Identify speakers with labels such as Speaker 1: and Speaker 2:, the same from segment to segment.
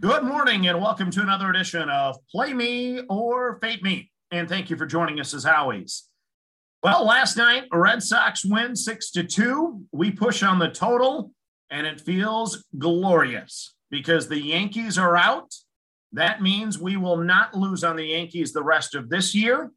Speaker 1: Good morning and welcome to another edition of Play Me or Fade Me. And thank you for joining us as always. Well, last night, Red Sox win 6 to 2. We push on the total and it feels glorious because the Yankees are out. That means we will not lose on the Yankees the rest of this year.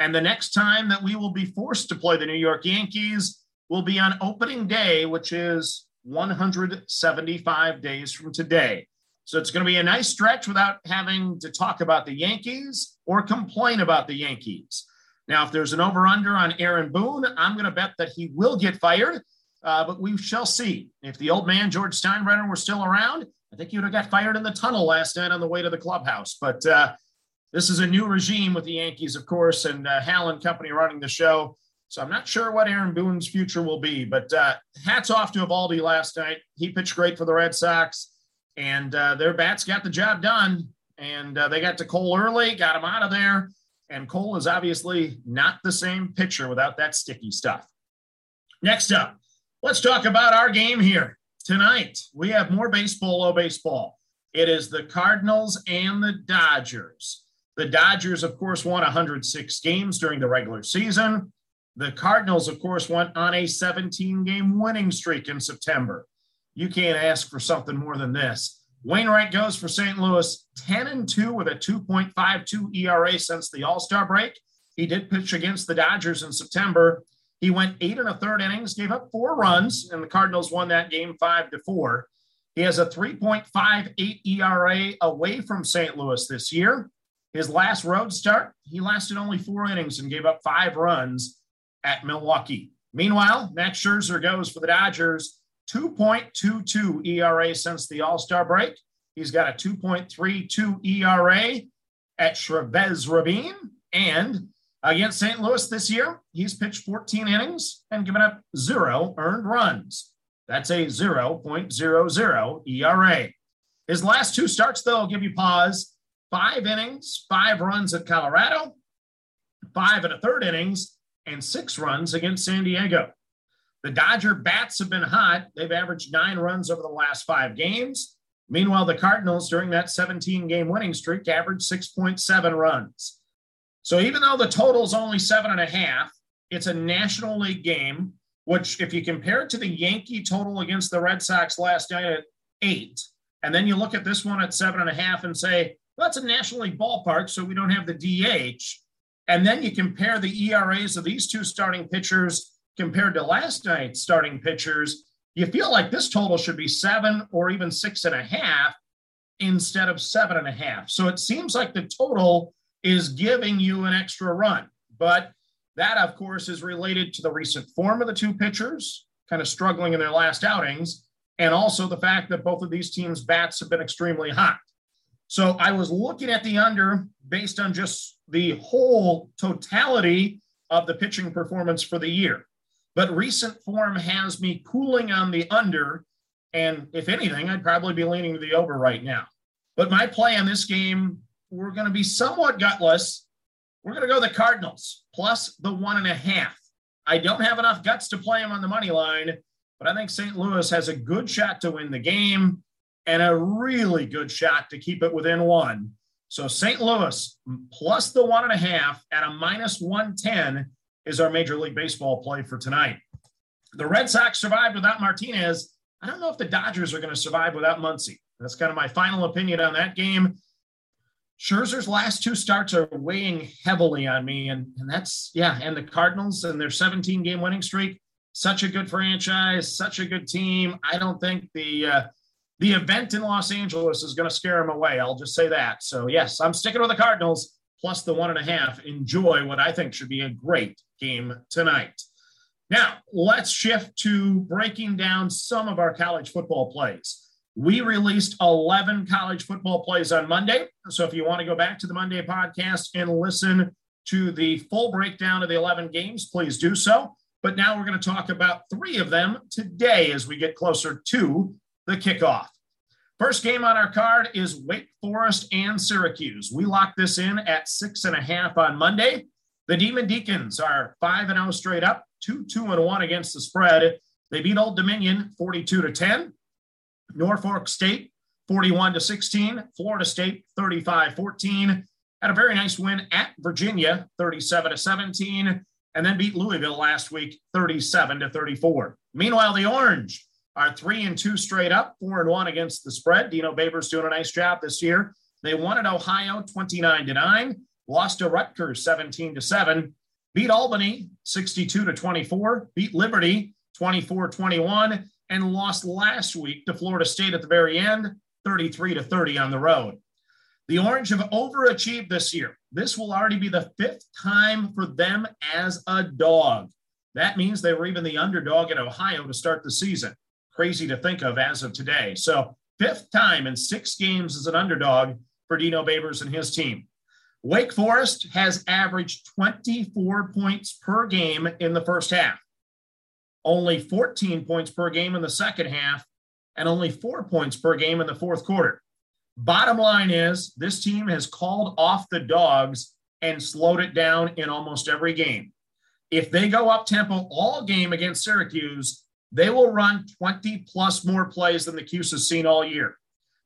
Speaker 1: And the next time that we will be forced to play the New York Yankees will be on opening day, which is 175 days from today. So it's going to be a nice stretch without having to talk about the Yankees or complain about the Yankees. Now, if there's an over under on Aaron Boone, I'm going to bet that he will get fired, uh, but we shall see. If the old man, George Steinbrenner, were still around, I think he would have got fired in the tunnel last night on the way to the clubhouse. But uh, this is a new regime with the Yankees, of course, and uh, Hal and company running the show. So I'm not sure what Aaron Boone's future will be, but uh, hats off to Eovaldi last night. He pitched great for the Red Sox and uh, their bats got the job done. And uh, they got to Cole early, got him out of there. And Cole is obviously not the same pitcher without that sticky stuff. Next up, let's talk about our game here tonight. We have more baseball, low baseball. It is the Cardinals and the Dodgers. The Dodgers, of course, won 106 games during the regular season. The Cardinals, of course, went on a 17 game winning streak in September you can't ask for something more than this. Wainwright goes for St. Louis 10 and 2 with a 2.52 ERA since the All Star break. He did pitch against the Dodgers in September. He went eight and a third innings, gave up four runs, and the Cardinals won that game five to four. He has a 3.58 ERA away from St. Louis this year. His last road start, he lasted only four innings and gave up five runs at Milwaukee. Meanwhile, Max Scherzer goes for the Dodgers 2.22 ERA since the All Star break. He's got a 2.32 ERA at Chavez Ravine. And against St. Louis this year, he's pitched 14 innings and given up zero earned runs. That's a 0.00 ERA. His last two starts, though, I'll give you pause. Five innings, five runs at Colorado, five and a third innings, and six runs against San Diego. The Dodger bats have been hot. They've averaged nine runs over the last five games. Meanwhile, the Cardinals, during that 17 game winning streak, averaged 6.7 runs. So even though the total is only seven and a half, it's a National League game, which, if you compare it to the Yankee total against the Red Sox last night at eight, and then you look at this one at seven and a half and say, well, that's a National League ballpark, so we don't have the DH. And then you compare the ERAs of these two starting pitchers compared to last night's starting pitchers, you feel like this total should be seven or even six and a half instead of seven and a half. So it seems like the total is giving you an extra run. But that, of course, is related to the recent form of the two pitchers, kind of struggling in their last outings, and also the fact that both of these teams' bats have been extremely hot. So I was looking at the under based on just the whole totality of the pitching performance for the year. But recent form has me cooling on the under. And if anything, I'd probably be leaning to the over right now. But my play on this game, we're going to be somewhat gutless. We're going to go the Cardinals plus the one and a half. I don't have enough guts to play them on the money line, but I think St. Louis has a good shot to win the game and a really good shot to keep it within one. So St. Louis plus the one and a half at a minus 110 is our Major League Baseball play for tonight. The Red Sox survived without Martinez. I don't know if the Dodgers are going to survive without Muncy. That's kind of my final opinion on that game. Scherzer's last two starts are weighing heavily on me, and, and that's yeah. And the Cardinals and their 17 game winning streak, such a good franchise, such a good team. I don't think the uh, the event in Los Angeles is going to scare them away. I'll just say that. So yes, I'm sticking with the Cardinals plus the one and a half. Enjoy what I think should be a great game tonight. Now, let's shift to breaking down some of our college football plays. We released 11 college football plays on Monday. So if you want to go back to the Monday podcast and listen to the full breakdown of the 11 games, please do so. But now we're going to talk about three of them today as we get closer to the kickoff. First game on our card is Wake Forest and Syracuse. We locked this in at six and a half on Monday. The Demon Deacons are 5 and 0 straight up, 2 2 and 1 against the spread. They beat Old Dominion 42 to 10. Norfolk State 41 to 16. Florida State 35 14. Had a very nice win at Virginia 37 to 17 and then beat Louisville last week 37 to 34. Meanwhile, the Orange are three and two straight up, four and one against the spread. Dino Babers doing a nice job this year. They won at Ohio 29 to 9, lost to Rutgers 17 to 7, beat Albany 62 to 24, beat Liberty 24 21, and lost last week to Florida State at the very end 33 to 30 on the road. The Orange have overachieved this year. This will already be the fifth time for them as a dog. That means they were even the underdog at Ohio to start the season. Crazy to think of as of today. So, fifth time in six games as an underdog for Dino Babers and his team. Wake Forest has averaged 24 points per game in the first half, only 14 points per game in the second half, and only four points per game in the fourth quarter. Bottom line is this team has called off the dogs and slowed it down in almost every game. If they go up tempo all game against Syracuse, they will run 20 plus more plays than the Cuse has seen all year.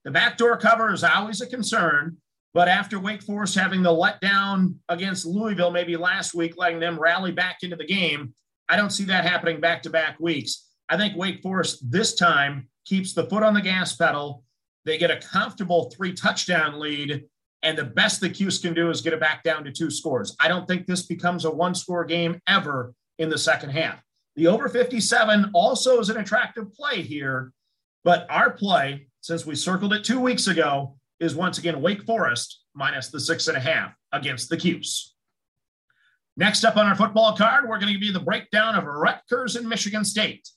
Speaker 1: The backdoor cover is always a concern, but after Wake Forest having the letdown against Louisville maybe last week, letting them rally back into the game, I don't see that happening back to back weeks. I think Wake Forest this time keeps the foot on the gas pedal they get a comfortable three touchdown lead, and the best the Cuse can do is get it back down to two scores. I don't think this becomes a one score game ever in the second half. The over 57 also is an attractive play here, but our play, since we circled it two weeks ago, is once again Wake Forest minus the six and a half against the Cuse. Next up on our football card, we're going to give you the breakdown of Rutgers and Michigan State.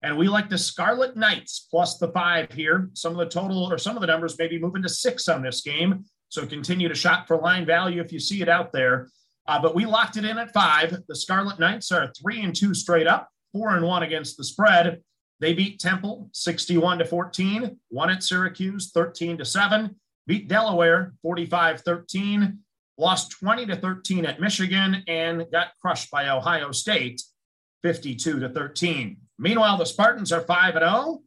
Speaker 1: And we like the Scarlet Knights plus the five here. Some of the total or some of the numbers may be moving to six on this game. So continue to shop for line value if you see it out there. Uh, but we locked it in at five. The Scarlet Knights are three and two straight up, four and one against the spread. They beat Temple 61 to 14, won at Syracuse 13 to 7, beat Delaware 45 13, lost 20 to 13 at Michigan, and got crushed by Ohio State 52 to 13. Meanwhile, the Spartans are 5 and 0,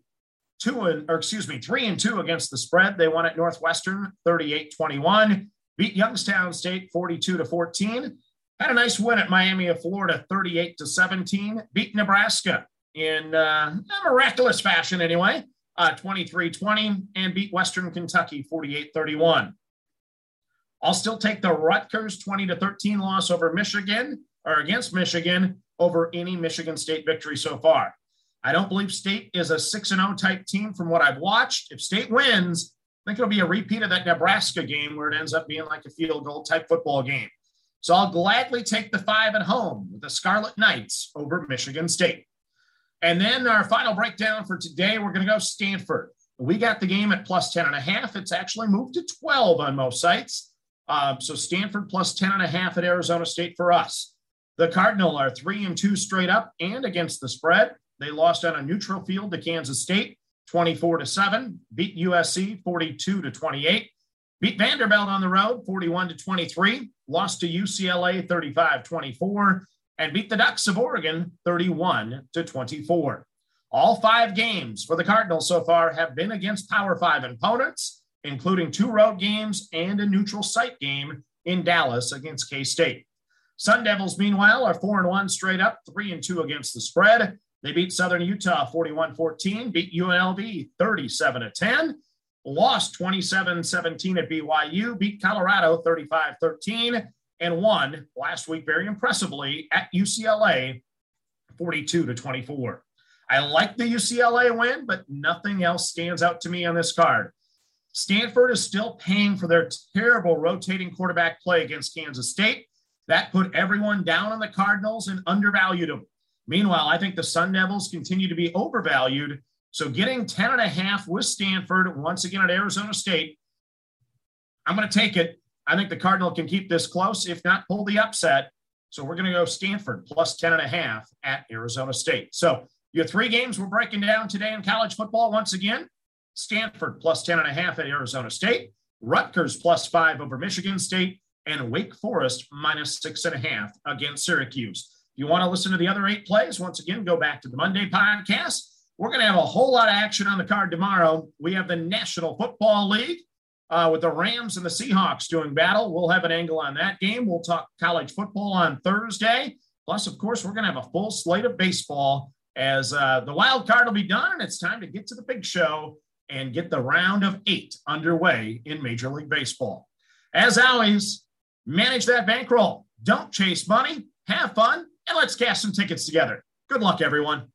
Speaker 1: 2 and or excuse me, 3 and 2 against the spread. They won at Northwestern 38-21, beat Youngstown State 42 to 14. Had a nice win at Miami of Florida 38 to 17, beat Nebraska in uh, miraculous fashion anyway, uh, 23-20 and beat Western Kentucky 48-31. I'll still take the Rutgers 20 to 13 loss over Michigan or against Michigan over any Michigan State victory so far. I don't believe State is a 6 0 type team from what I've watched. If State wins, I think it'll be a repeat of that Nebraska game where it ends up being like a field goal type football game. So I'll gladly take the five at home with the Scarlet Knights over Michigan State. And then our final breakdown for today, we're going to go Stanford. We got the game at plus 10 and a half. It's actually moved to 12 on most sites. Um, so Stanford plus 10 and a half at Arizona State for us. The Cardinal are three and two straight up and against the spread. They lost on a neutral field to Kansas State, 24 to 7, beat USC 42 to 28, beat Vanderbilt on the road 41 to 23, lost to UCLA 35 24, and beat the Ducks of Oregon 31 to 24. All five games for the Cardinals so far have been against Power Five opponents, including two road games and a neutral site game in Dallas against K State. Sun Devils, meanwhile, are 4 and 1 straight up, 3 and 2 against the spread. They beat Southern Utah 41 14, beat UNLV 37 10, lost 27 17 at BYU, beat Colorado 35 13, and won last week very impressively at UCLA 42 to 24. I like the UCLA win, but nothing else stands out to me on this card. Stanford is still paying for their terrible rotating quarterback play against Kansas State. That put everyone down on the Cardinals and undervalued them. Meanwhile, I think the Sun Devils continue to be overvalued. So getting 10 and a half with Stanford once again at Arizona State, I'm going to take it. I think the Cardinal can keep this close, if not pull the upset. So we're going to go Stanford plus 10 and a half at Arizona State. So your three games we're breaking down today in college football once again. Stanford plus 10 and a half at Arizona State, Rutgers plus five over Michigan State, and Wake Forest minus six and a half against Syracuse. If you want to listen to the other eight plays, once again, go back to the Monday podcast. We're going to have a whole lot of action on the card tomorrow. We have the National Football League uh, with the Rams and the Seahawks doing battle. We'll have an angle on that game. We'll talk college football on Thursday. Plus, of course, we're going to have a full slate of baseball as uh, the wild card will be done and it's time to get to the big show and get the round of eight underway in Major League Baseball. As always, manage that bankroll. Don't chase money, have fun, and let's cash some tickets together. Good luck, everyone.